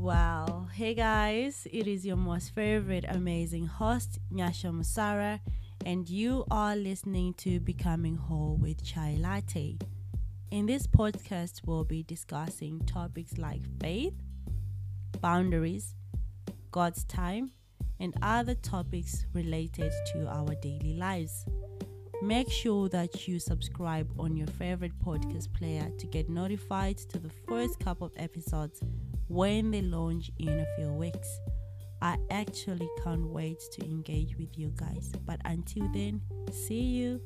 Well, hey guys, it is your most favorite amazing host, Nyasha Musara, and you are listening to Becoming Whole with Chai Latte. In this podcast, we'll be discussing topics like faith, boundaries, God's time, and other topics related to our daily lives. Make sure that you subscribe on your favorite podcast player to get notified to the first couple of episodes when they launch in a few weeks. I actually can't wait to engage with you guys. But until then, see you.